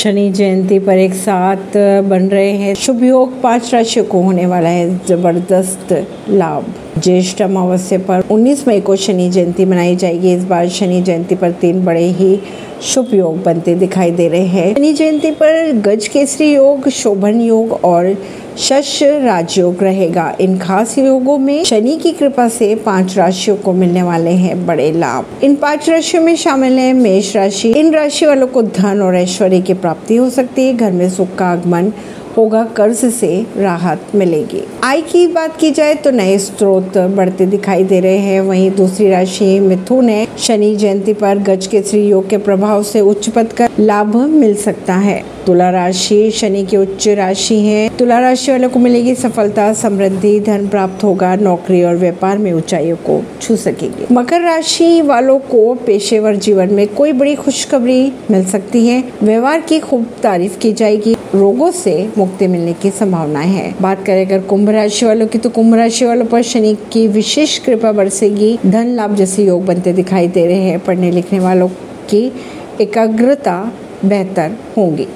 शनि जयंती पर एक साथ बन रहे हैं। शुभ योग पाँच राशियों को होने वाला है। ज़बरदस्त लाभ। ज्येष्ठ अमावस्या पर 19 मई को शनि जयंती मनाई जाएगी। इस बार शनि जयंती पर तीन बड़े ही शुभ योग बनते दिखाई दे रहे हैं। शनि जयंती पर गज केसरी योग, शोभन योग और शश राजयोग रहेगा। इन खास योगों में शनि की कृपा से पाँच राशियों को मिलने वाले हैं बड़े लाभ। इन पाँच राशियों में शामिल है मेष राशि। इन राशि वालों को धन और ऐश्वर्य की प्राप्ति हो सकती है। घर में सुख का आगमन होगा, कर्ज से राहत मिलेगी। आय की बात की जाए तो नए स्रोत बढ़ते दिखाई दे रहे हैं। वहीं दूसरी राशि मिथुन है। शनि जयंती पर गज के श्री योग के प्रभाव से उच्च पद का लाभ मिल सकता है। तुला राशि शनि की उच्च राशि है। तुला राशि वालों को मिलेगी सफलता, समृद्धि, धन प्राप्त होगा, नौकरी और व्यापार में ऊंचाइयों को छू सकेगी। मकर राशि वालों को पेशेवर जीवन में कोई बड़ी खुशखबरी मिल सकती है। व्यवहार की खूब तारीफ़ की जाएगी। रोगों से मुक्ति मिलने की संभावनाएँ है। बात करें अगर कुंभ राशि वालों की तो कुंभ राशि वालों पर शनि की विशेष कृपा बरसेगी। धन लाभ जैसे योग बनते दिखाई दे रहे हैं। पढ़ने लिखने वालों की एकाग्रता बेहतर होगी।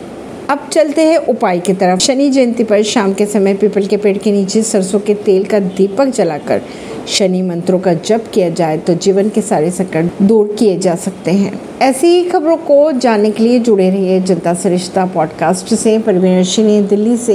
अब चलते हैं उपाय की तरफ़। शनि जयंती पर शाम के समय पीपल के पेड़ के नीचे सरसों के तेल का दीपक जलाकर शनि मंत्रों का जप किया जाए तो जीवन के सारे संकट दूर किए जा सकते हैं। ऐसी ही खबरों को जानने के लिए जुड़े रहिए जनता सरिश्ता रिश्ता पॉडकास्ट से। परवीन दिल्ली से।